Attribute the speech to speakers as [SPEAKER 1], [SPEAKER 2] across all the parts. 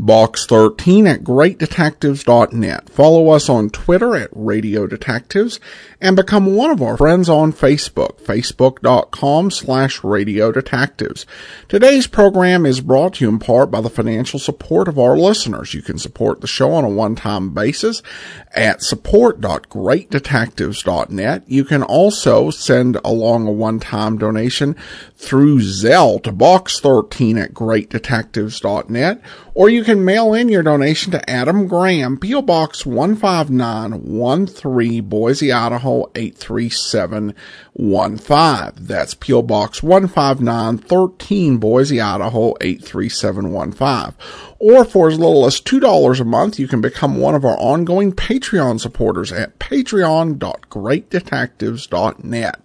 [SPEAKER 1] box13 at greatdetectives.net. Follow us on Twitter at Radio Detectives and become one of our friends on Facebook, facebook.com slash radio detectives. Today's program is brought to you in part by the financial support of our listeners. You can support the show on a one-time basis at support.greatdetectives.net. You can also send along a one-time donation through Zelle to box13 at greatdetectives.net, or you can mail in your donation to Adam Graham, P.O. Box 15913, Boise, Idaho 83715. That's P.O. Box 15913, Boise, Idaho 83715. Or for as little as $2 a month, you can become one of our ongoing Patreon supporters at patreon.greatdetectives.net.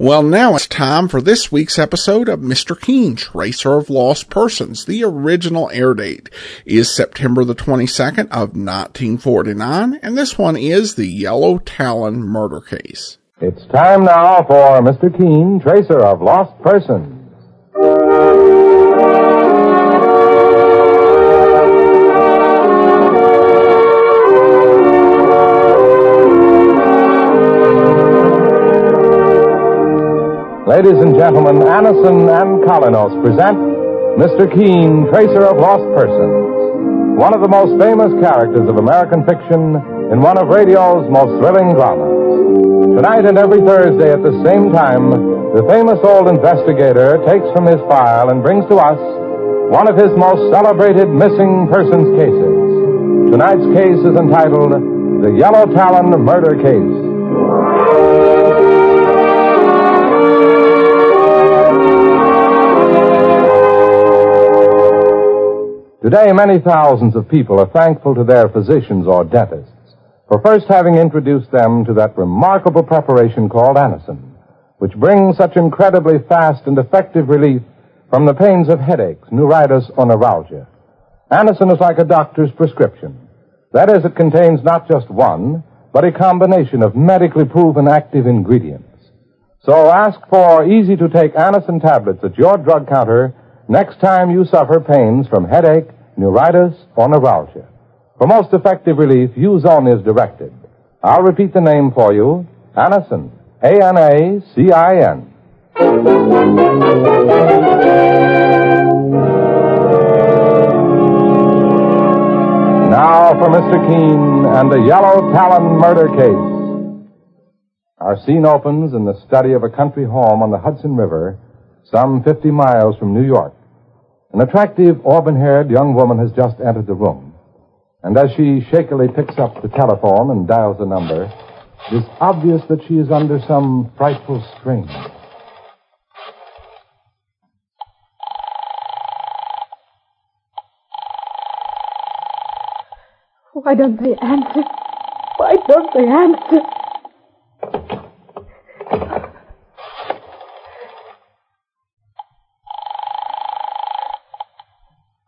[SPEAKER 1] Well, now it's time for this week's episode of Mr. Keen, Tracer of Lost Persons. The original air date is September the 22nd of 1949, and this one is the Yellow Talon murder case.
[SPEAKER 2] It's time now for Mr. Keen, Tracer of Lost Persons. Ladies and gentlemen, Anacin and Kolynos present Mr. Keen, Tracer of Lost Persons, one of the most famous characters of American fiction in one of radio's most thrilling dramas. Tonight and every Thursday at the same time, the famous old investigator takes from his file and brings to us one of his most celebrated missing persons cases. Tonight's case is entitled The Yellow Talon Murder Case. Today, many thousands of people are thankful to their physicians or dentists for first having introduced them to that remarkable preparation called Anacin, which brings such incredibly fast and effective relief from the pains of headaches, neuritis, or neuralgia. Anacin is like a doctor's prescription. That is, it contains not just one, but a combination of medically proven active ingredients. So ask for easy to take Anacin tablets at your drug counter next time you suffer pains from headache, neuritis, or neuralgia. For most effective relief, use only as directed. I'll repeat the name for you. Anacin. A-N-A-C-I-N. Now for Mr. Keen and the Yellow Talon murder case. Our scene opens in the study of a country home on the Hudson River, some 50 miles from New York. An attractive, auburn-haired young woman has just entered the room. And as she shakily picks up the telephone and dials a number, it is obvious that she is under some frightful strain.
[SPEAKER 3] Why don't they answer? Why don't they answer?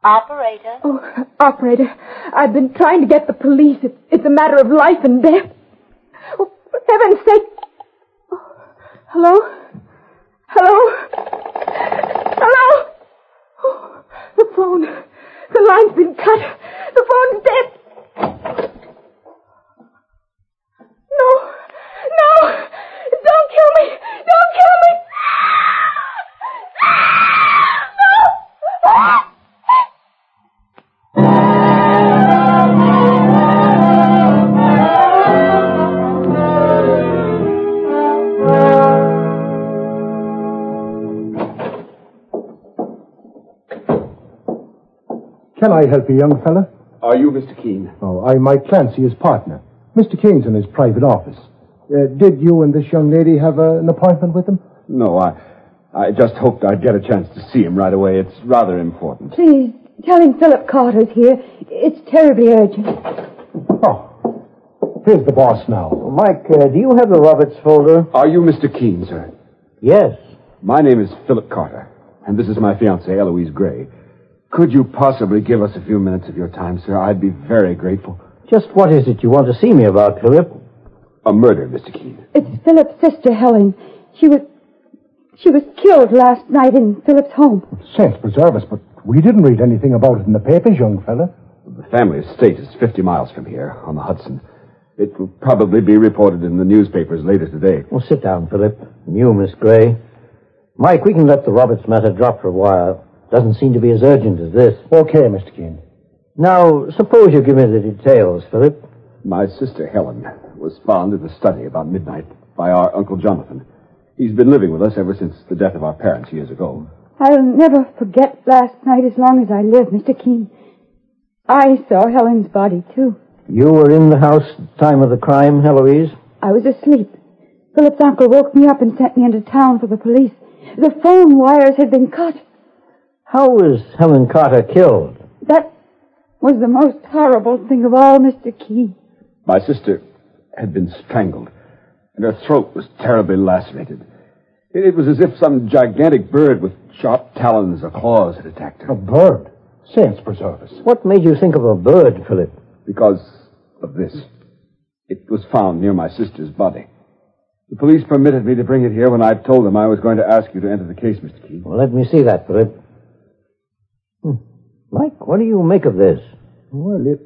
[SPEAKER 4] Operator.
[SPEAKER 3] Oh, operator, I've been trying to get the police. It's, it's a matter of life and death. Oh, for heaven's sake. Oh, hello? Hello? Hello? Oh, the phone. The line's been cut. The phone's dead. No. No. Don't kill me.
[SPEAKER 5] Can I help you, young fella?
[SPEAKER 6] Are you Mr. Keene?
[SPEAKER 5] Oh, I'm Mike Clancy, his partner. Mr. Keene's in his private office. Uh, did you and this young lady have uh, an appointment with him?
[SPEAKER 6] No, I, I just hoped I'd get a chance to see him right away. It's rather important.
[SPEAKER 3] Please, tell him Philip Carter's here. It's terribly urgent.
[SPEAKER 5] Oh, here's the boss now.
[SPEAKER 7] Mike, uh, do you have the Roberts folder?
[SPEAKER 6] Are you Mr. Keene, sir?
[SPEAKER 7] Yes.
[SPEAKER 6] My name is Philip Carter, and this is my fiancée, Eloise Gray. Could you possibly give us a few minutes of your time, sir? I'd be very grateful.
[SPEAKER 7] Just what is it you want to see me about, Philip?
[SPEAKER 6] A murder, Mr. Keene.
[SPEAKER 3] It's Philip's sister, Helen. She was. She was killed last night in Philip's home.
[SPEAKER 5] Saints preserve us, but we didn't read anything about it in the papers, young fella.
[SPEAKER 6] The family estate is 50 miles from here, on the Hudson. It will probably be reported in the newspapers later today.
[SPEAKER 7] Well, sit down, Philip. And you, Miss Gray. Mike, we can let the Roberts matter drop for a while. Doesn't seem to be as urgent as this.
[SPEAKER 5] Okay, Mr. Keene.
[SPEAKER 7] Now, suppose you give me the details, Philip.
[SPEAKER 6] My sister Helen was found in the study about midnight by our Uncle Jonathan. He's been living with us ever since the death of our parents years ago.
[SPEAKER 3] I'll never forget last night as long as I live, Mr. Keene. I saw Helen's body, too.
[SPEAKER 7] You were in the house at the time of the crime, Eloise?
[SPEAKER 3] I was asleep. Philip's uncle woke me up and sent me into town for the police. The phone wires had been cut.
[SPEAKER 7] How was Helen Carter killed?
[SPEAKER 3] That was the most horrible thing of all, Mr. Keene.
[SPEAKER 6] My sister had been strangled, and her throat was terribly lacerated. It, it was as if some gigantic bird with sharp talons or claws had attacked her.
[SPEAKER 5] A bird. Saints preserve us.
[SPEAKER 7] What made you think of a bird, Philip?
[SPEAKER 6] Because of this. It was found near my sister's body. The police permitted me to bring it here when I told them I was going to ask you to enter the case, Mr. Keene.
[SPEAKER 7] Well, let me see that, Philip. Mike, what do you make of this?
[SPEAKER 5] Well, it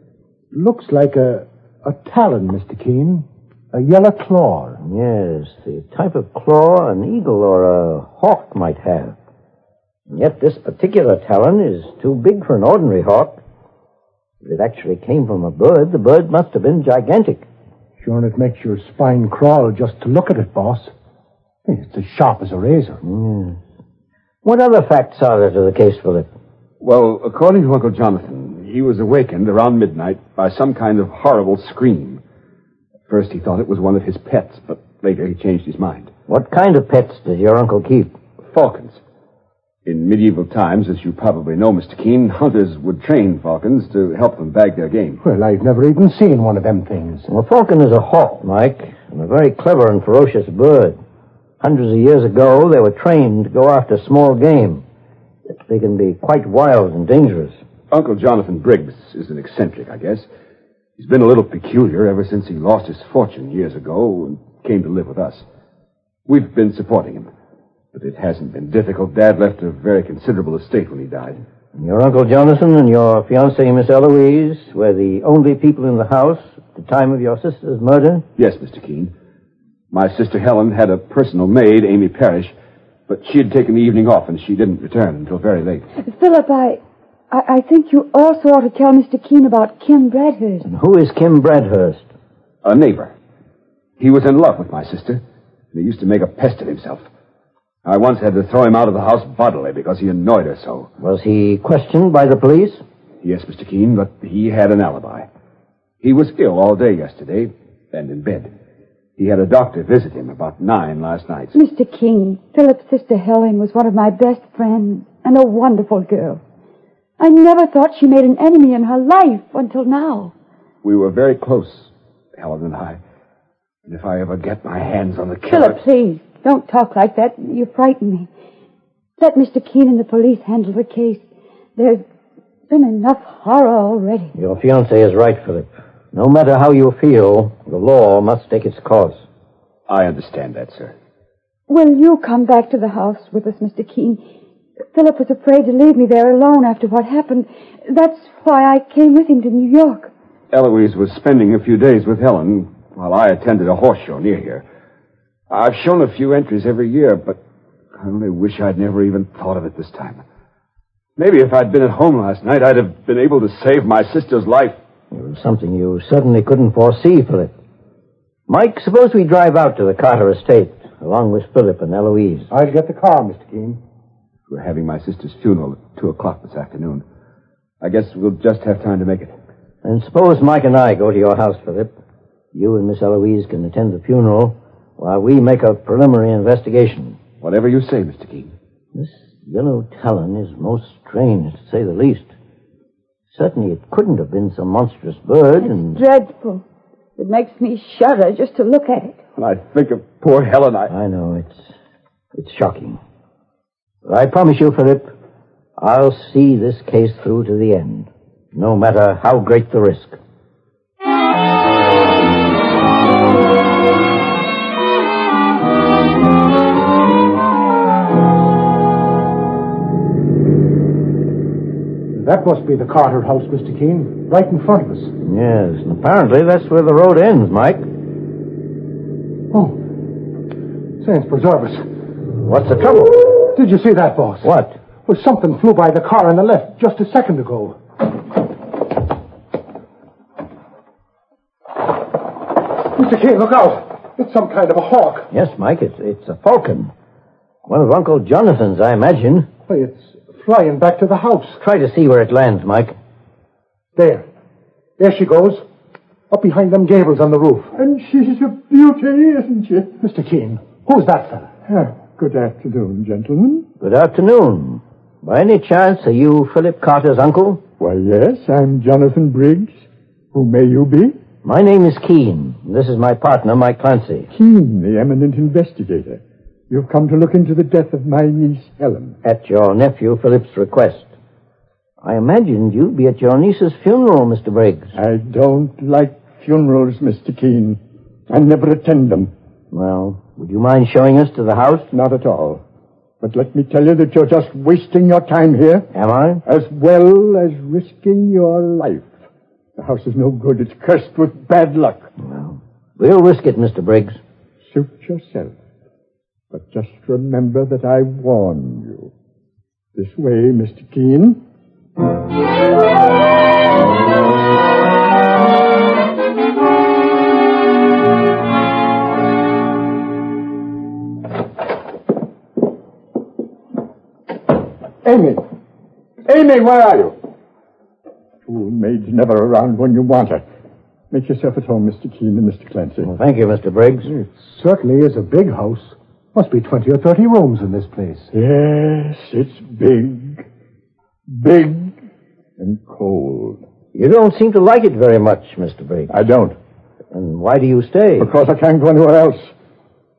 [SPEAKER 5] looks like a, a talon, Mr. Keene. A yellow claw.
[SPEAKER 7] Yes, the type of claw an eagle or a hawk might have. And yet this particular talon is too big for an ordinary hawk. If it actually came from a bird, the bird must have been gigantic.
[SPEAKER 5] Sure, and it makes your spine crawl just to look at it, boss. It's as sharp as a razor.
[SPEAKER 7] Yes. What other facts are there to the case, Philip?
[SPEAKER 6] Well, according to Uncle Jonathan, he was awakened around midnight by some kind of horrible scream. At first he thought it was one of his pets, but later he changed his mind.
[SPEAKER 7] What kind of pets does your uncle keep?
[SPEAKER 6] Falcons. In medieval times, as you probably know, Mr. Keene, hunters would train falcons to help them bag their game.
[SPEAKER 5] Well, I've never even seen one of them things.
[SPEAKER 7] Well, a falcon is a hawk, Mike, and a very clever and ferocious bird. Hundreds of years ago, they were trained to go after small game. They can be quite wild and dangerous.
[SPEAKER 6] Uncle Jonathan Briggs is an eccentric, I guess. He's been a little peculiar ever since he lost his fortune years ago and came to live with us. We've been supporting him. But it hasn't been difficult. Dad left a very considerable estate when he died.
[SPEAKER 7] Your Uncle Jonathan and your fiancée, Miss Eloise, were the only people in the house at the time of your sister's murder?
[SPEAKER 6] Yes, Mr. Keene. My sister Helen had a personal maid, Amy Parrish, but she had taken the evening off and she didn't return until very late.
[SPEAKER 3] Philip, I, I, I think you also ought to tell Mr. Keene about Kim Bradhurst.
[SPEAKER 7] And who is Kim Bradhurst?
[SPEAKER 6] A neighbor. He was in love with my sister, and he used to make a pest of himself. I once had to throw him out of the house bodily because he annoyed her so.
[SPEAKER 7] Was he questioned by the police?
[SPEAKER 6] Yes, Mr. Keene, but he had an alibi. He was ill all day yesterday and in bed. He had a doctor visit him about nine last night.
[SPEAKER 3] Mr. Keene, Philip's sister Helen was one of my best friends and a wonderful girl. I never thought she made an enemy in her life until now.
[SPEAKER 6] We were very close, Helen and I. And if I ever get my hands on the killer...
[SPEAKER 3] Philip, please, don't talk like that. You frighten me. Let Mr. Keene and the police handle the case. There's been enough horror already.
[SPEAKER 7] Your fiancée is right, Philip. No matter how you feel, the law must take its course.
[SPEAKER 6] I understand that, sir.
[SPEAKER 3] Will you come back to the house with us, Mr. Keene? Philip was afraid to leave me there alone after what happened. That's why I came with him to New York.
[SPEAKER 6] Eloise was spending a few days with Helen while I attended a horse show near here. I've shown a few entries every year, but I only wish I'd never even thought of it this time. Maybe if I'd been at home last night, I'd have been able to save my sister's life.
[SPEAKER 7] It was something you certainly couldn't foresee, Philip. Mike, suppose we drive out to the Carter estate, along with Philip and Eloise.
[SPEAKER 5] I'll get the car, Mr. Keene.
[SPEAKER 6] We're having my sister's funeral at 2 o'clock this afternoon. I guess we'll just have time to make it.
[SPEAKER 7] And suppose Mike and I go to your house, Philip. You and Miss Eloise can attend the funeral while we make a preliminary investigation.
[SPEAKER 6] Whatever you say, Mr. Keene.
[SPEAKER 7] This yellow talon is most strange, to say the least. Certainly it couldn't have been some monstrous bird, and
[SPEAKER 3] Dreadful. It makes me shudder just to look at it.
[SPEAKER 6] When I think of poor Helen, I...
[SPEAKER 7] I know it's it's shocking. But I promise you, Philip, I'll see this case through to the end, no matter how great the risk.
[SPEAKER 5] That must be the Carter house, Mr. Keene, right in front of us.
[SPEAKER 7] Yes, and apparently that's where the road ends, Mike.
[SPEAKER 5] Oh. Saints preserve us.
[SPEAKER 7] What's the trouble?
[SPEAKER 5] Did you see that, boss?
[SPEAKER 7] What?
[SPEAKER 5] Well, something flew by the car on the left just a second ago. Mr. Keene, look out. It's some kind of a hawk.
[SPEAKER 7] Yes, Mike, it's, it's a falcon. One of Uncle Jonathan's, I imagine.
[SPEAKER 5] Why, it's flying back to the house.
[SPEAKER 7] Try to see where it lands, Mike.
[SPEAKER 5] There. There she goes. Up behind them gables on the roof.
[SPEAKER 4] And she's a beauty, isn't she?
[SPEAKER 5] Mr. Keene, who's that fella?
[SPEAKER 4] Ah, good afternoon, gentlemen.
[SPEAKER 7] Good afternoon. By any chance, are you Philip Carter's uncle?
[SPEAKER 4] Why, yes, I'm Jonathan Briggs. Who may you be?
[SPEAKER 7] My name is Keene. This is my partner, Mike Clancy.
[SPEAKER 4] Keene, the eminent investigator. You've come to look into the death of my niece, Helen.
[SPEAKER 7] At your nephew Philip's request. I imagined you'd be at your niece's funeral, Mr. Briggs.
[SPEAKER 4] I don't like funerals, Mr. Keene. I never attend them.
[SPEAKER 7] Well, would you mind showing us to the house?
[SPEAKER 4] Not at all. But let me tell you that you're just wasting your time here,
[SPEAKER 7] Am I?
[SPEAKER 4] as well as risking your life. The house is no good. It's cursed with bad luck.
[SPEAKER 7] Well, we'll risk it, Mr. Briggs.
[SPEAKER 4] Suit yourself. But just remember that I warned you. This way, Mr. Keene. Amy! Amy, where are you? Fool maid's never around when you want her. Make yourself at home, Mr. Keene and Mr. Clancy.
[SPEAKER 7] Well, thank you, Mr. Briggs.
[SPEAKER 5] It certainly is a big house. Must be 20 or 30 rooms in this place.
[SPEAKER 4] Yes, it's big. Big and cold.
[SPEAKER 7] You don't seem to like it very much, Mr. Briggs.
[SPEAKER 4] I don't,
[SPEAKER 7] And why do you stay?
[SPEAKER 4] because I can't go anywhere else.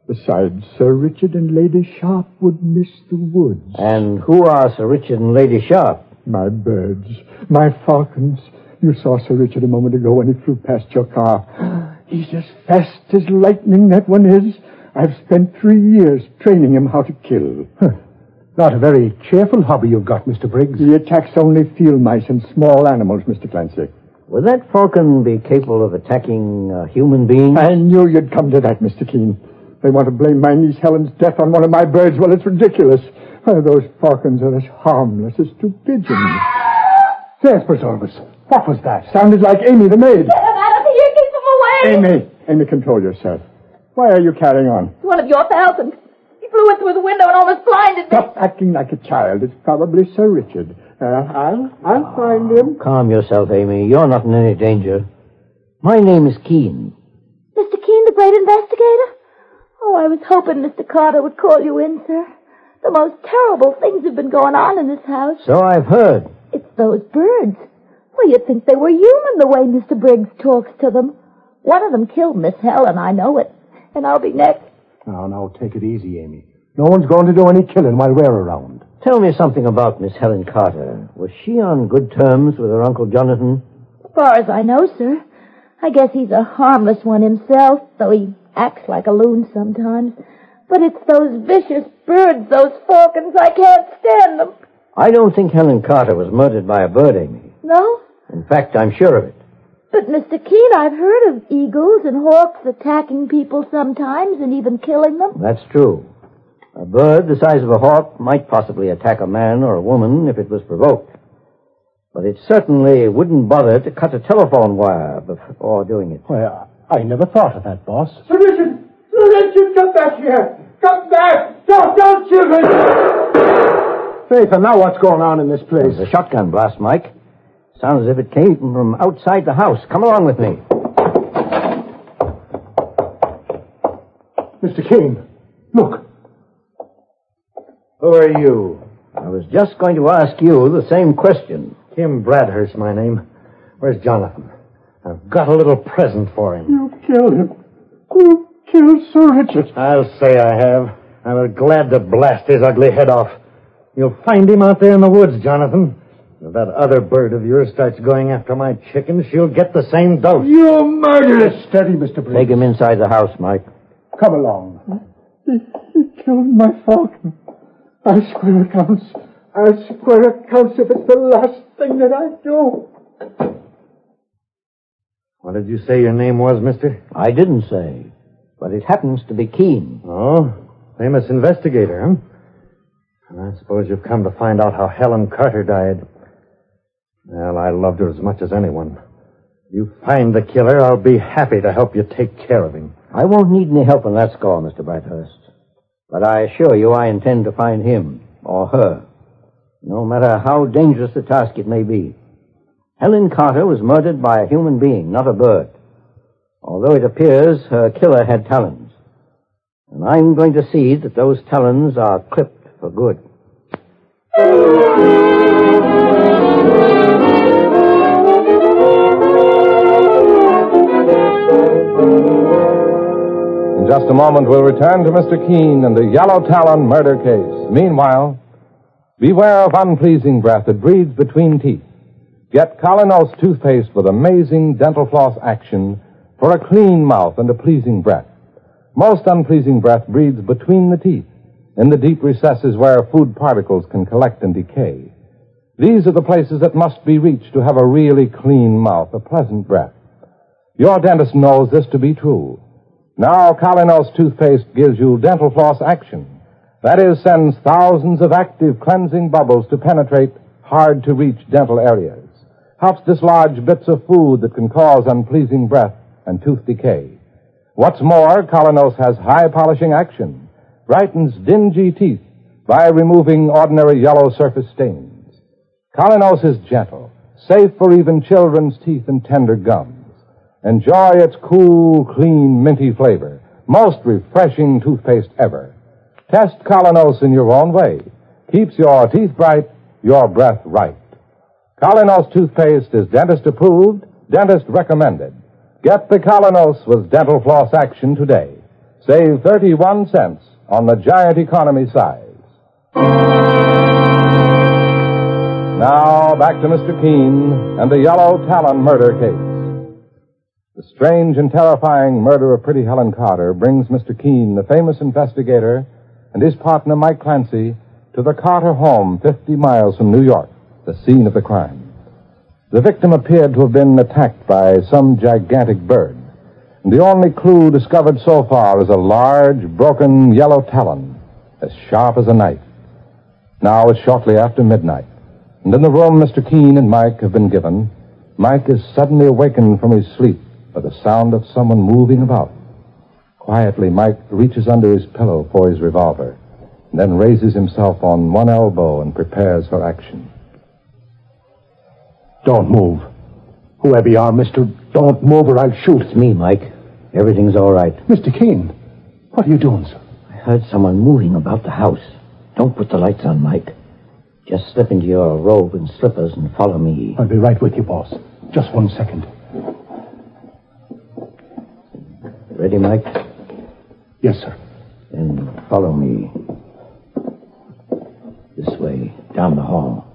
[SPEAKER 4] Besides, Sir Richard and Lady Sharp would miss the woods.
[SPEAKER 7] And who are Sir Richard and Lady Sharp?
[SPEAKER 4] My birds, my falcons. You saw Sir Richard a moment ago when he flew past your car. He's as fast as lightning, that one is. I've spent three years training him how to kill.
[SPEAKER 5] Not a very cheerful hobby you've got, Mr. Briggs.
[SPEAKER 4] He attacks only field mice and small animals, Mr. Clancy.
[SPEAKER 7] Would that falcon be capable of attacking a human being?
[SPEAKER 4] I knew you'd come to that, Mr. Keene. They want to blame my niece Helen's death on one of my birds. Well, it's ridiculous. Why, those falcons are as harmless as two pigeons.
[SPEAKER 5] Saints preserve. What was that?
[SPEAKER 4] Sounded like Amy the maid.
[SPEAKER 3] Get him out of here. Keep him away.
[SPEAKER 4] Amy, Amy, control yourself. Why are you carrying on?
[SPEAKER 3] It's one of your falcons. He flew in through the window and almost blinded me.
[SPEAKER 4] Stop acting like a child. It's probably Sir Richard. Uh, I'll, I'll find him.
[SPEAKER 7] Calm yourself, Amy. You're not in any danger. My name is Keene.
[SPEAKER 3] Mr. Keene, the great investigator? Oh, I was hoping Mr. Carter would call you in, sir. The most terrible things have been going on in this house.
[SPEAKER 7] So I've heard.
[SPEAKER 3] It's those birds. Well, you'd think they were human the way Mr. Briggs talks to them. One of them killed Miss Helen, I know it. And I'll be next.
[SPEAKER 5] Oh, now, now, take it easy, Amy. No one's going to do any killing while we're around.
[SPEAKER 7] Tell me something about Miss Helen Carter. Was she on good terms with her Uncle Jonathan?
[SPEAKER 3] As far as I know, sir. I guess he's a harmless one himself, though he acts like a loon sometimes. But it's those vicious birds, those falcons, I can't stand them.
[SPEAKER 7] I don't think Helen Carter was murdered by a bird, Amy.
[SPEAKER 3] No?
[SPEAKER 7] In fact, I'm sure of it.
[SPEAKER 3] But, Mr. Keene, I've heard of eagles and hawks attacking people sometimes and even killing them.
[SPEAKER 7] That's true. A bird the size of a hawk might possibly attack a man or a woman if it was provoked. But it certainly wouldn't bother to cut a telephone wire before doing it.
[SPEAKER 5] Why, I, I never thought of that, boss.
[SPEAKER 4] Sir Richard! Sir Richard, come back here! Come back! Don't, don't shoot me!
[SPEAKER 5] Faith, and now what's going on in this place?
[SPEAKER 7] It was a shotgun blast, Mike. Sounds as if it came from outside the house. Come along with me.
[SPEAKER 5] Mr. Keene, look.
[SPEAKER 8] Who are you?
[SPEAKER 7] I was just going to ask you the same question.
[SPEAKER 8] Kim Bradhurst, my name. Where's Jonathan? I've got a little present for him.
[SPEAKER 4] You killed him. You killed Sir Richard.
[SPEAKER 8] I'll say I have. I was glad to blast his ugly head off. You'll find him out there in the woods, Jonathan. If that other bird of yours starts going after my chickens, she'll get the same dose.
[SPEAKER 4] You murderous!
[SPEAKER 5] Steady, Mr. Briggs.
[SPEAKER 7] Take him inside the house, Mike.
[SPEAKER 5] Come along.
[SPEAKER 4] He, he killed my falcon. I swear it counts. I'll square accounts if it's the last thing that I do.
[SPEAKER 8] What did you say your name was, mister?
[SPEAKER 7] I didn't say, but it happens to be Keen.
[SPEAKER 8] Oh, famous investigator, huh? And I suppose you've come to find out how Helen Carter died. Well, I loved her as much as anyone. If you find the killer, I'll be happy to help you take care of him.
[SPEAKER 7] I won't need any help on that score, Mr. Bradhurst. But I assure you I intend to find him or her, no matter how dangerous the task it may be. Helen Carter was murdered by a human being, not a bird. Although it appears her killer had talons. And I'm going to see that those talons are clipped for good.
[SPEAKER 2] Just a moment, we'll return to Mr. Keene and the Yellow Talon murder case. Meanwhile, beware of unpleasing breath that breathes between teeth. Get Kolynos toothpaste with amazing dental floss action for a clean mouth and a pleasing breath. Most unpleasing breath breathes between the teeth, in the deep recesses where food particles can collect and decay. These are the places that must be reached to have a really clean mouth, a pleasant breath. Your dentist knows this to be true. Now, Kolynos toothpaste gives you dental floss action. That is, sends thousands of active cleansing bubbles to penetrate hard to reach dental areas. Helps dislodge bits of food that can cause unpleasing breath and tooth decay. What's more, Kolynos has high polishing action, brightens dingy teeth by removing ordinary yellow surface stains. Kolynos is gentle, safe for even children's teeth and tender gums. Enjoy its cool, clean, minty flavor. Most refreshing toothpaste ever. Test Kolynos in your own way. Keeps your teeth bright, your breath right. Kolynos toothpaste is dentist approved, dentist recommended. Get the Kolynos with dental floss action today. Save 31 cents on the giant economy size. Now, back to Mr. Keene and the Yellow Talon murder case. The strange and terrifying murder of pretty Helen Carter brings Mr. Keene, the famous investigator, and his partner, Mike Clancy, to the Carter home 50 miles from New York, the scene of the crime. The victim appeared to have been attacked by some gigantic bird, and the only clue discovered so far is a large, broken yellow talon, as sharp as a knife. Now it's shortly after midnight, and in the room Mr. Keene and Mike have been given, Mike is suddenly awakened from his sleep by the sound of someone moving about. Quietly, Mike reaches under his pillow for his revolver, and then raises himself on one elbow and prepares for action.
[SPEAKER 5] Don't move. Whoever you are, mister, don't move or I'll shoot.
[SPEAKER 7] It's me, Mike. Everything's all right.
[SPEAKER 5] Mr. Keene, what are you doing, sir?
[SPEAKER 7] I heard someone moving about the house. Don't put the lights on, Mike. Just slip into your robe and slippers and follow me.
[SPEAKER 5] I'll be right with you, boss. Just one second.
[SPEAKER 7] Ready, Mike?
[SPEAKER 5] Yes, sir.
[SPEAKER 7] Then follow me. This way, down the hall.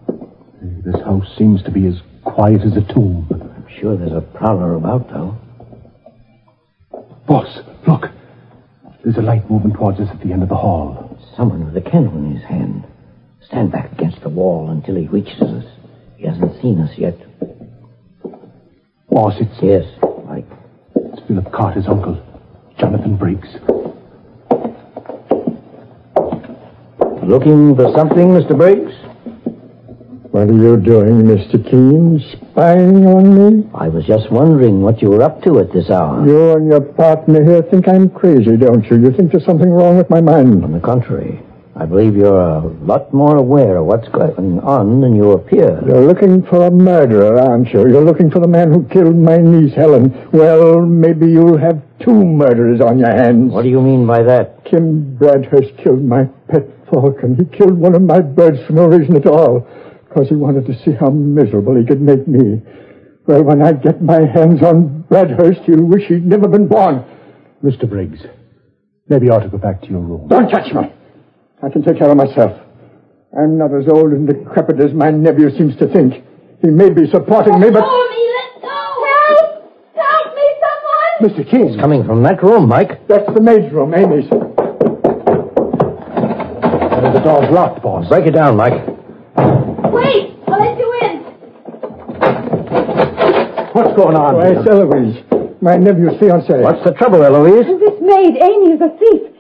[SPEAKER 5] This house seems to be as quiet as a tomb.
[SPEAKER 7] I'm sure there's a prowler about, though.
[SPEAKER 5] Boss, look. There's a light moving towards us at the end of the hall.
[SPEAKER 7] Someone with a candle in his hand. Stand back against the wall until he reaches us. He hasn't seen us yet.
[SPEAKER 5] Boss, it's,
[SPEAKER 7] Yes, Mike.
[SPEAKER 5] it's Philip Carter's uncle, Jonathan Briggs.
[SPEAKER 7] Looking for something, Mr. Briggs?
[SPEAKER 4] What are you doing, Mr. Keene? Spying on me?
[SPEAKER 7] I was just wondering what you were up to at this hour.
[SPEAKER 4] You and your partner here think I'm crazy, don't you? You think there's something wrong with my mind.
[SPEAKER 7] On the contrary, I believe you're a lot more aware of what's going on than you appear.
[SPEAKER 4] You're looking for a murderer, aren't you? You're looking for the man who killed my niece, Helen. Well, maybe you'll have two murderers on your hands.
[SPEAKER 7] What do you mean by that?
[SPEAKER 4] Kim Bradhurst killed my pet falcon. He killed one of my birds for no reason at all, because he wanted to see how miserable he could make me. Well, when I get my hands on Bradhurst, he'll wish he'd never been born.
[SPEAKER 5] Mr. Briggs, maybe you ought to go back to your room.
[SPEAKER 4] Don't touch me. I can take care of myself. I'm not as old and decrepit as my nephew seems to think. He may be supporting me, but...
[SPEAKER 3] Hold me, let go! Help! Help me, someone!
[SPEAKER 4] Mr. Keene,
[SPEAKER 7] Coming from that room, Mike.
[SPEAKER 4] that's the maid's room, Amy's.
[SPEAKER 5] The door's locked, boss.
[SPEAKER 7] Break it down, Mike.
[SPEAKER 3] Wait! I'll let you in.
[SPEAKER 8] What's going on?
[SPEAKER 4] Why, it's Eloise, my nephew's fiancée.
[SPEAKER 7] What's the trouble, Eloise?
[SPEAKER 3] This maid, Amy, is a thief.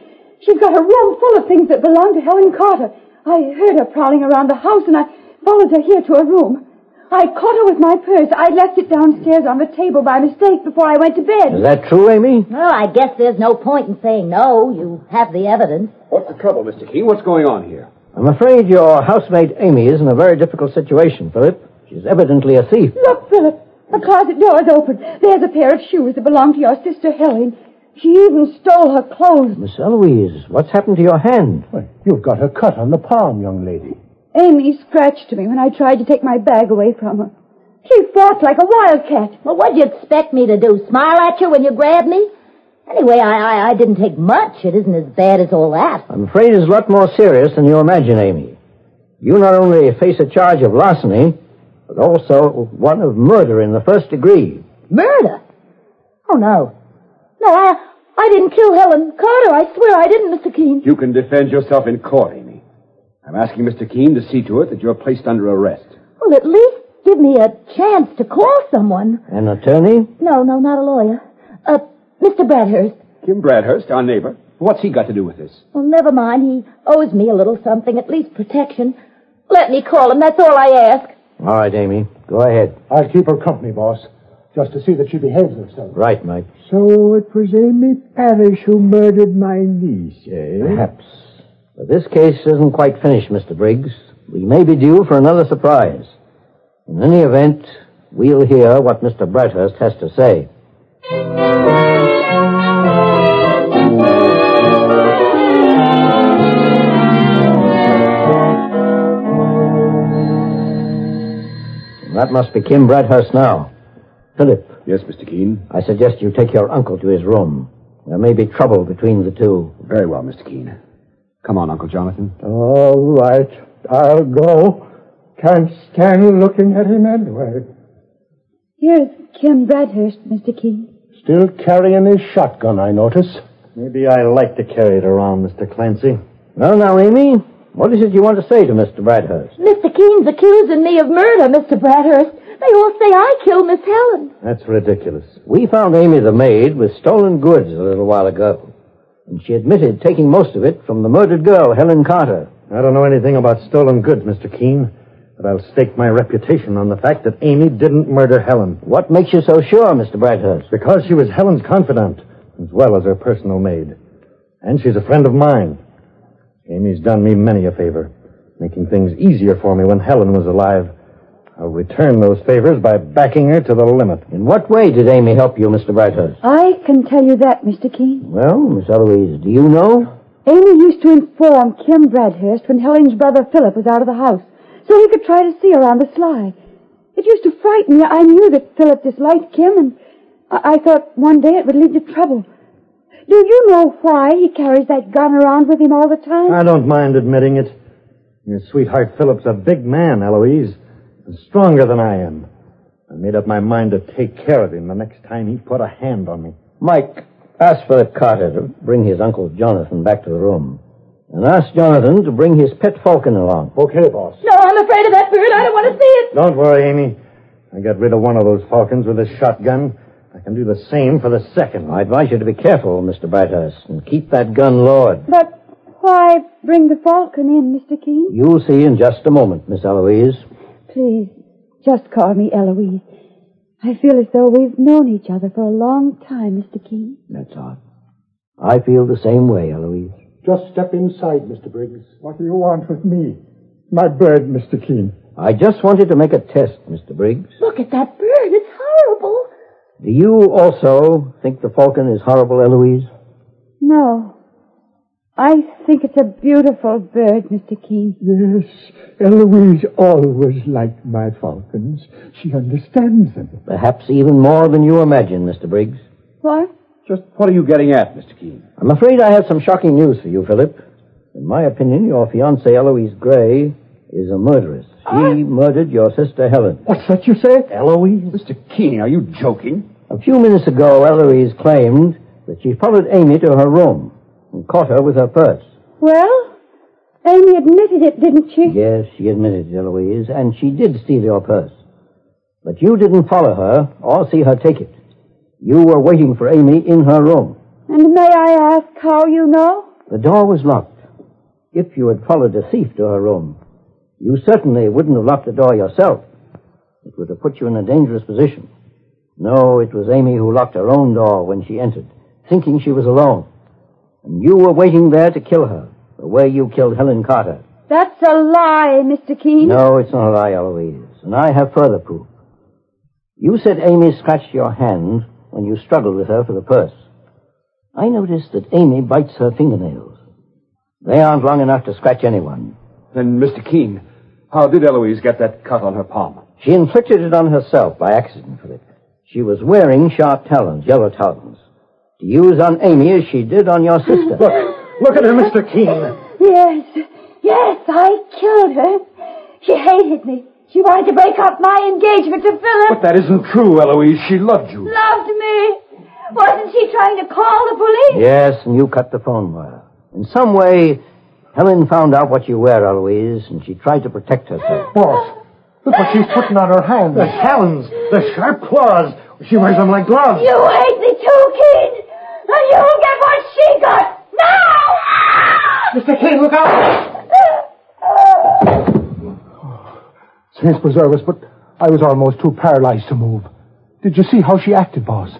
[SPEAKER 3] She's got a room full of things that belong to Helen Carter. I heard her prowling around the house, and I followed her here to her room. I caught her with my purse. I left it downstairs on the table by mistake before I went to bed.
[SPEAKER 7] Is that true, Amy?
[SPEAKER 9] Well, I guess there's no point in saying no. You have the evidence.
[SPEAKER 6] What's the trouble, Mr. Keene? What's going on here?
[SPEAKER 7] I'm afraid your housemaid Amy is in a very difficult situation, Philip. She's evidently a thief.
[SPEAKER 3] Look, Philip. The closet door is open. There's a pair of shoes that belong to your sister Helen. She even stole her clothes.
[SPEAKER 7] Miss Eloise, what's happened to your hand?
[SPEAKER 5] Why, you've got a cut on the palm, young lady.
[SPEAKER 3] Amy scratched me when I tried to take my bag away from her. She fought like a wildcat.
[SPEAKER 9] Well, what'd you expect me to do? Smile at you when you grabbed me? Anyway, I, I, I didn't take much. It isn't as bad as all that.
[SPEAKER 7] I'm afraid it's a lot more serious than you imagine, Amy. You not only face a charge of larceny, but also one of murder in the first degree.
[SPEAKER 9] Murder? Oh, no. No, I, I didn't kill Helen Carter. I swear I didn't, Mr. Keene.
[SPEAKER 6] You can defend yourself in court, Amy. I'm asking Mr. Keene to see to it that you're placed under arrest.
[SPEAKER 9] Well, at least give me a chance to call someone.
[SPEAKER 7] An attorney?
[SPEAKER 9] No, no, not a lawyer. Uh, Mr. Bradhurst.
[SPEAKER 6] Kim Bradhurst, our neighbor. What's he got to do with this?
[SPEAKER 9] Well, never mind. He owes me a little something, at least protection. Let me call him. That's all I ask.
[SPEAKER 7] All right, Amy. Go ahead.
[SPEAKER 5] I'll keep her company, boss, just to see that she behaves herself.
[SPEAKER 7] Right, Mike.
[SPEAKER 4] So it was Amy Parrish who murdered my niece, eh?
[SPEAKER 7] Perhaps. But this case isn't quite finished, Mr. Briggs. We may be due for another surprise. In any event, we'll hear what Mr. Bradhurst has to say. That must be Kim Bradhurst now. Philip,
[SPEAKER 6] Yes, Mr. Keene.
[SPEAKER 7] I suggest you take your uncle to his room. There may be trouble between the two.
[SPEAKER 6] Very well, Mr. Keene. Come on, Uncle Jonathan.
[SPEAKER 4] All right, I'll go. Can't stand looking at him anyway.
[SPEAKER 3] Here's Kim Bradhurst, Mr. Keene.
[SPEAKER 5] Still carrying his shotgun, I notice.
[SPEAKER 8] Maybe I like to carry it around, Mr. Clancy.
[SPEAKER 7] Well, now, Amy, what is it you want to say to Mr. Bradhurst?
[SPEAKER 9] Mr. Keene's accusing me of murder, Mr. Bradhurst. They all say I killed Miss Helen.
[SPEAKER 8] That's ridiculous.
[SPEAKER 7] We found Amy the maid with stolen goods a little while ago. And she admitted taking most of it from the murdered girl, Helen Carter.
[SPEAKER 8] I don't know anything about stolen goods, Mr. Keene, but I'll stake my reputation on the fact that Amy didn't murder Helen.
[SPEAKER 7] What makes you so sure, Mr. Bradhurst?
[SPEAKER 8] Because she was Helen's confidant, as well as her personal maid. And she's a friend of mine. Amy's done me many a favor, making things easier for me when Helen was alive. I'll return those favors by backing her to the limit.
[SPEAKER 7] In what way did Amy help you, Mr. Bradhurst?
[SPEAKER 3] I can tell you that, Mr. Keene.
[SPEAKER 7] Well, Miss Eloise, do you know?
[SPEAKER 3] Amy used to inform Kim Bradhurst when Helen's brother Philip was out of the house, so he could try to see her on the sly. It used to frighten me. I knew that Philip disliked Kim, and I, I thought one day it would lead to trouble. Do you know why he carries that gun around with him all the time?
[SPEAKER 8] I don't mind admitting it. Your sweetheart Philip's a big man, Eloise, and stronger than I am. I made up my mind to take care of him the next time he put a hand on me.
[SPEAKER 7] Mike, ask Philip Carter to bring his uncle Jonathan back to the room. And ask Jonathan to bring his pet falcon along.
[SPEAKER 5] Okay, boss.
[SPEAKER 9] No, I'm afraid of that bird. I don't want to see it.
[SPEAKER 8] Don't worry, Amy. I got rid of one of those falcons with a shotgun. I can do the same for the second.
[SPEAKER 7] I advise you to be careful, Mr. Bradhurst, and keep that gun lowered.
[SPEAKER 3] But why bring the falcon in, Mr. Keene?
[SPEAKER 7] You'll see in just a moment, Miss Eloise.
[SPEAKER 3] Please, just call me Eloise. I feel as though we've known each other for a long time, Mr. Keene.
[SPEAKER 7] That's odd. I feel the same way, Eloise.
[SPEAKER 5] Just step inside, Mr. Briggs.
[SPEAKER 4] What do you want with me? My bird, Mr. Keene.
[SPEAKER 7] I just wanted to make a test, Mr. Briggs.
[SPEAKER 9] Look at that bird. It's horrible.
[SPEAKER 7] Do you also think the falcon is horrible, Eloise?
[SPEAKER 3] No. I think it's a beautiful bird, Mr. Keene.
[SPEAKER 4] Yes, Eloise always liked my falcons. She understands them.
[SPEAKER 7] Perhaps even more than you imagine, Mr. Briggs.
[SPEAKER 3] What?
[SPEAKER 6] Just what are you getting at, Mr. Keene?
[SPEAKER 7] I'm afraid I have some shocking news for you, Philip. In my opinion, your fiancée, Eloise Gray, is a murderess. She murdered your sister, Helen.
[SPEAKER 4] What's that you say?
[SPEAKER 6] Eloise? Mr. Keene, are you joking?
[SPEAKER 7] A few minutes ago, Eloise claimed that she followed Amy to her room and caught her with her purse.
[SPEAKER 3] Well, Amy admitted it, didn't she?
[SPEAKER 7] Yes, she admitted it, Eloise, and she did steal your purse. But you didn't follow her or see her take it. You were waiting for Amy in her room.
[SPEAKER 3] And may I ask how you know?
[SPEAKER 7] The door was locked. If you had followed a thief to her room, you certainly wouldn't have locked the door yourself. It would have put you in a dangerous position. No, it was Amy who locked her own door when she entered, thinking she was alone. And you were waiting there to kill her, the way you killed Helen Carter.
[SPEAKER 3] That's a lie, Mr. Keene.
[SPEAKER 7] No, it's not a lie, Eloise. And I have further proof. You said Amy scratched your hand when you struggled with her for the purse. I noticed that Amy bites her fingernails. They aren't long enough to scratch anyone.
[SPEAKER 6] Then, Mr. Keene, how did Eloise get that cut on her palm?
[SPEAKER 7] She inflicted it on herself by accident, Philip. She was wearing sharp talons, yellow talons, to use on Amy as she did on your sister.
[SPEAKER 8] Look, look at her, Mr. Keene.
[SPEAKER 3] Yes, yes, I killed her. She hated me. She wanted to break up my engagement to Philip.
[SPEAKER 6] But that isn't true, Eloise. She loved you.
[SPEAKER 3] Loved me. Wasn't she trying to call the police?
[SPEAKER 7] Yes, and you cut the phone wire. In some way, Helen found out what you were, Eloise, and she tried to protect herself.
[SPEAKER 5] Boss, look what she's putting on her hands.
[SPEAKER 8] The talons, the sharp claws. She wears them like gloves.
[SPEAKER 3] You hate me too, Keene. And you'll get what she got. Now!
[SPEAKER 8] Mr. Keene, look out!
[SPEAKER 5] Saints preserve us, but I was almost too paralyzed to move. Did you see how she acted, boss?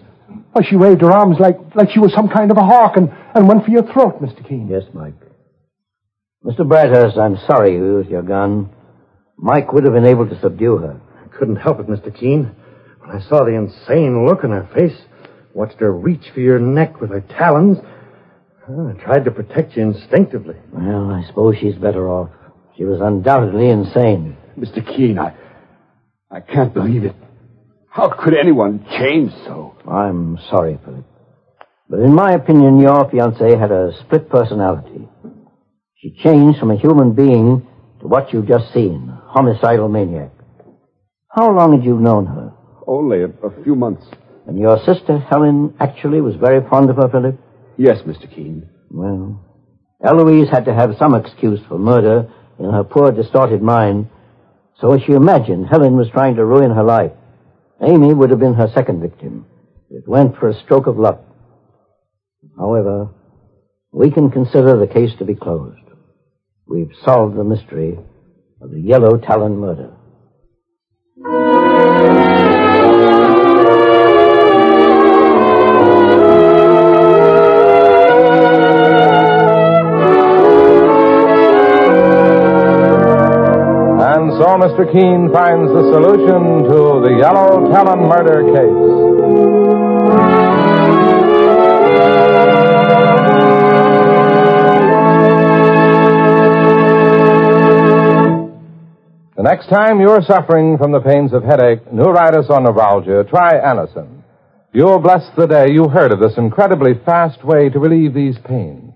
[SPEAKER 5] Why, she waved her arms like, like she was some kind of a hawk and, and went for your throat, Mr. Keene.
[SPEAKER 7] Yes, Mike. Mr. Bradhurst, I'm sorry you used your gun. Mike would have been able to subdue her.
[SPEAKER 8] I couldn't help it, Mr. Keene. When I saw the insane look on her face, watched her reach for your neck with her talons, I tried to protect you instinctively.
[SPEAKER 7] Well, I suppose she's better off. She was undoubtedly insane.
[SPEAKER 6] Mr. Keene, I, I can't believe it. How could anyone change so?
[SPEAKER 7] I'm sorry, Philip. But in my opinion, your fiancée had a split personality. She changed from a human being to what you've just seen, homicidal maniac. How long had you known her?
[SPEAKER 6] Only a, a few months.
[SPEAKER 7] And your sister, Helen, actually was very fond of her, Philip?
[SPEAKER 6] Yes, Mr. Keene.
[SPEAKER 7] Well, Eloise had to have some excuse for murder in her poor, distorted mind, so as she imagined Helen was trying to ruin her life. Amy would have been her second victim. It went for a stroke of luck. However, we can consider the case to be closed. We've solved the mystery of the Yellow Talon murder.
[SPEAKER 2] So Mr. Keene finds the solution to the Yellow Talon murder case. The next time you're suffering from the pains of headache, neuritis, or neuralgia, try Anacin. You'll bless the day you heard of this incredibly fast way to relieve these pains.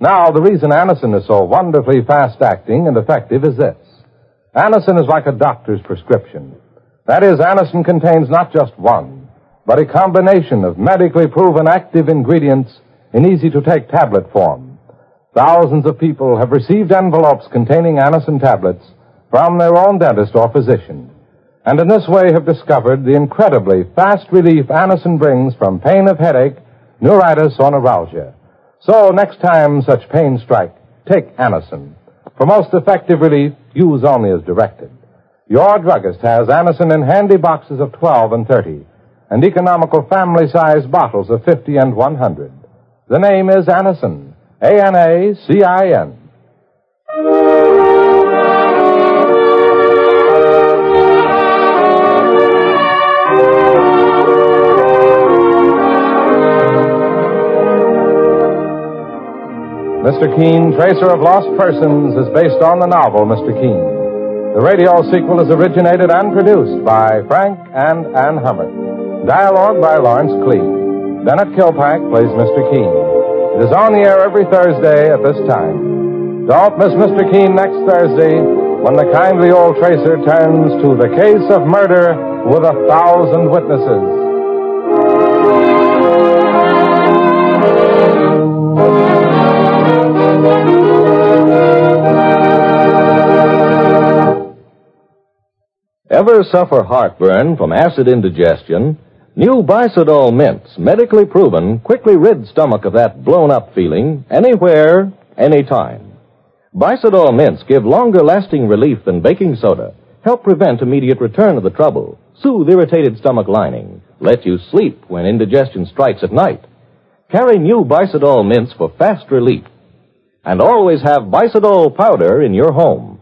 [SPEAKER 2] Now, the reason Anacin is so wonderfully fast acting and effective is this. Anacin is like a doctor's prescription. That is, Anacin contains not just one, but a combination of medically proven active ingredients in easy to take tablet form. Thousands of people have received envelopes containing Anacin tablets from their own dentist or physician, and in this way have discovered the incredibly fast relief Anacin brings from pain of headache, neuritis, or neuralgia. So next time such pain strike, take Anacin. For most effective relief, use only as directed. Your druggist has Anacin in handy boxes of 12 and 30, and economical family-sized bottles of 50 and 100. The name is Anacin. A-N-A-C-I-N. Mr. Keene, Tracer of Lost Persons, is based on the novel Mr. Keene. The radio sequel is originated and produced by Frank and Ann Hummert. Dialogue by Lawrence Klee. Bennett Kilpack plays Mr. Keene. It is on the air every Thursday at this time. Don't miss Mr. Keene next Thursday when the kindly old tracer turns to the case of murder with a thousand witnesses.
[SPEAKER 10] Suffer heartburn from acid indigestion, new Bisodol mints, medically proven, quickly rid stomach of that blown up feeling anywhere, anytime. Bisodol mints give longer lasting relief than baking soda, help prevent immediate return of the trouble, soothe irritated stomach lining, let you sleep when indigestion strikes at night. Carry new Bisodol mints for fast relief. And always have Bisodol powder in your home.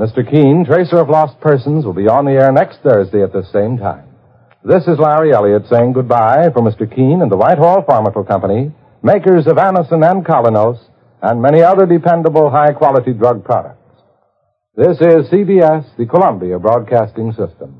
[SPEAKER 2] Mr. Keene, Tracer of Lost Persons, will be on the air next Thursday at the same time. This is Larry Elliott saying goodbye for Mr. Keene and the Whitehall Pharmaceutical Company, makers of Anacin and Kolynos, and many other dependable high-quality drug products. This is CBS, the Columbia Broadcasting System.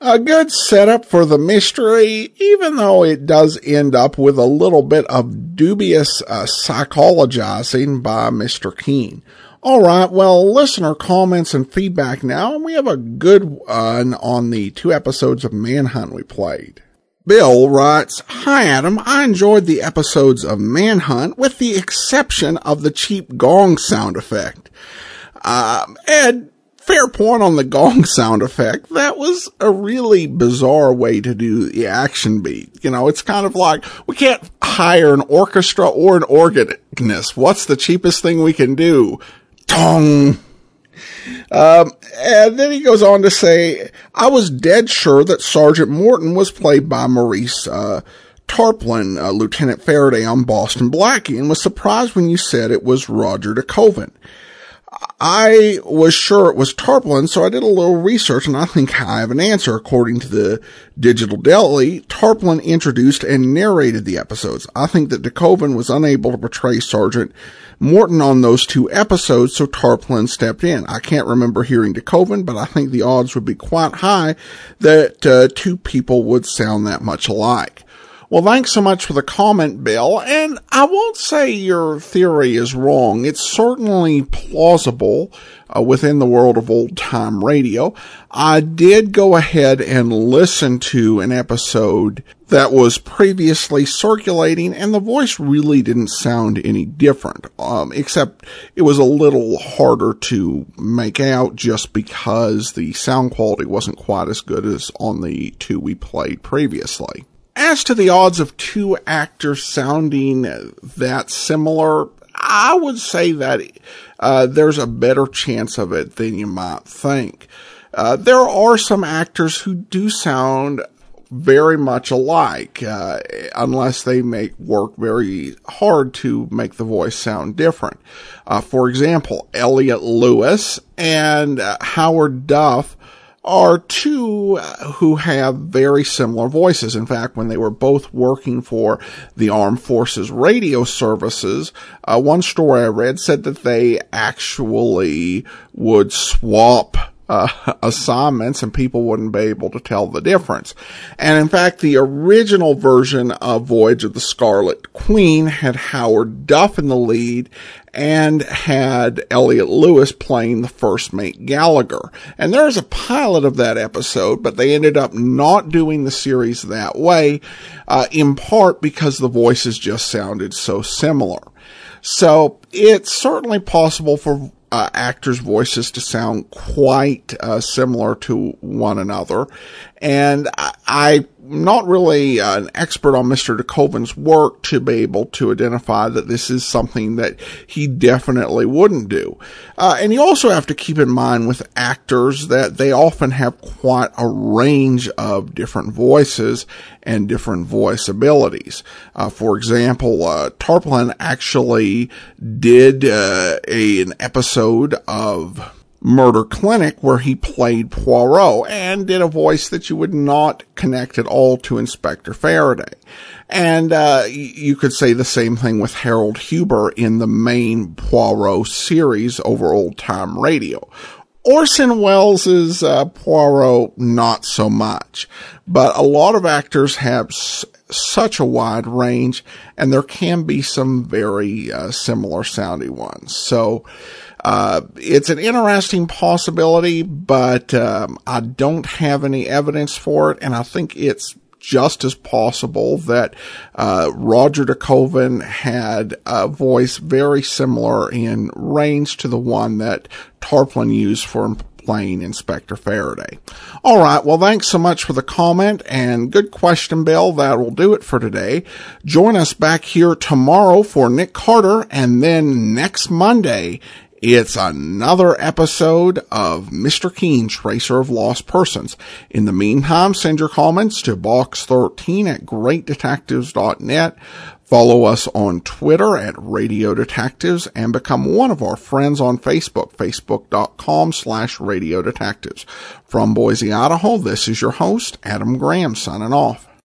[SPEAKER 1] A good setup for the mystery, even though it does end up with a little bit of dubious uh, psychologizing by Mr. Keene. All right, well, listener comments and feedback now, and we have a good one on the two episodes of Manhunt we played. Bill writes, Hi Adam, I enjoyed the episodes of Manhunt with the exception of the cheap gong sound effect. Um, Ed, fair point on the gong sound effect. That was a really bizarre way to do the action beat. You know, it's kind of like we can't hire an orchestra or an organist. What's the cheapest thing we can do? Tong. Um, and then he goes on to say, I was dead sure that Sergeant Morton was played by Maurice, uh, Tarplin, uh, Lieutenant Faraday on Boston Blackie, and was surprised when you said it was Roger de Koven. I was sure it was Tarplin, so I did a little research and I think I have an answer. According to the Digital Deli, Tarplin introduced and narrated the episodes. I think that de Koven was unable to portray Sergeant Morton on those two episodes, so Tarplin stepped in. I can't remember hearing de Koven, but I think the odds would be quite high that uh, two people would sound that much alike. Well, thanks so much for the comment, Bill. And I won't say your theory is wrong. It's certainly plausible uh, within the world of old time radio. I did go ahead and listen to an episode that was previously circulating and the voice really didn't sound any different. Um, except it was a little harder to make out just because the sound quality wasn't quite as good as on the two we played previously. As to the odds of two actors sounding that similar, I would say that uh, there's a better chance of it than you might think. Uh, there are some actors who do sound very much alike, uh, unless they make work very hard to make the voice sound different. Uh, for example, Elliot Lewis and uh, Howard Duff are two who have very similar voices. In fact, when they were both working for the Armed Forces radio services, uh, one story I read said that they actually would swap uh, assignments and people wouldn't be able to tell the difference. And in fact, the original version of Voyage of the Scarlet Queen had Howard Duff in the lead and had Elliot Lewis playing the first mate Gallagher. And there's a pilot of that episode, but they ended up not doing the series that way, uh, in part because the voices just sounded so similar. So it's certainly possible for uh, actors' voices to sound quite uh, similar to one another. And I, am not really an expert on Mr. de Koven's work to be able to identify that this is something that he definitely wouldn't do. Uh, and you also have to keep in mind with actors that they often have quite a range of different voices and different voice abilities. Uh, for example, uh, Tarplin actually did uh, a, an episode of Murder Clinic, where he played Poirot and did a voice that you would not connect at all to Inspector Faraday. And uh, you could say the same thing with Harold Huber in the main Poirot series over old time radio. Orson Welles' uh, Poirot, not so much. But a lot of actors have s- such a wide range, and there can be some very uh, similar sounding ones. So, uh, it's an interesting possibility, but um, I don't have any evidence for it, and I think it's just as possible that uh, Roger de Koven had a voice very similar in range to the one that Tarplin used for playing Inspector Faraday. All right. Well, thanks so much for the comment and good question, Bill. That will do it for today. Join us back here tomorrow for Nick Carter and then next Monday it's another episode of Mr. Keen, Tracer of Lost Persons. In the meantime, send your comments to box13 at greatdetectives.net. Follow us on Twitter at Radio Detectives and become one of our friends on Facebook, facebook.com slash Radio Detectives. From Boise, Idaho, this is your host, Adam Graham, signing off.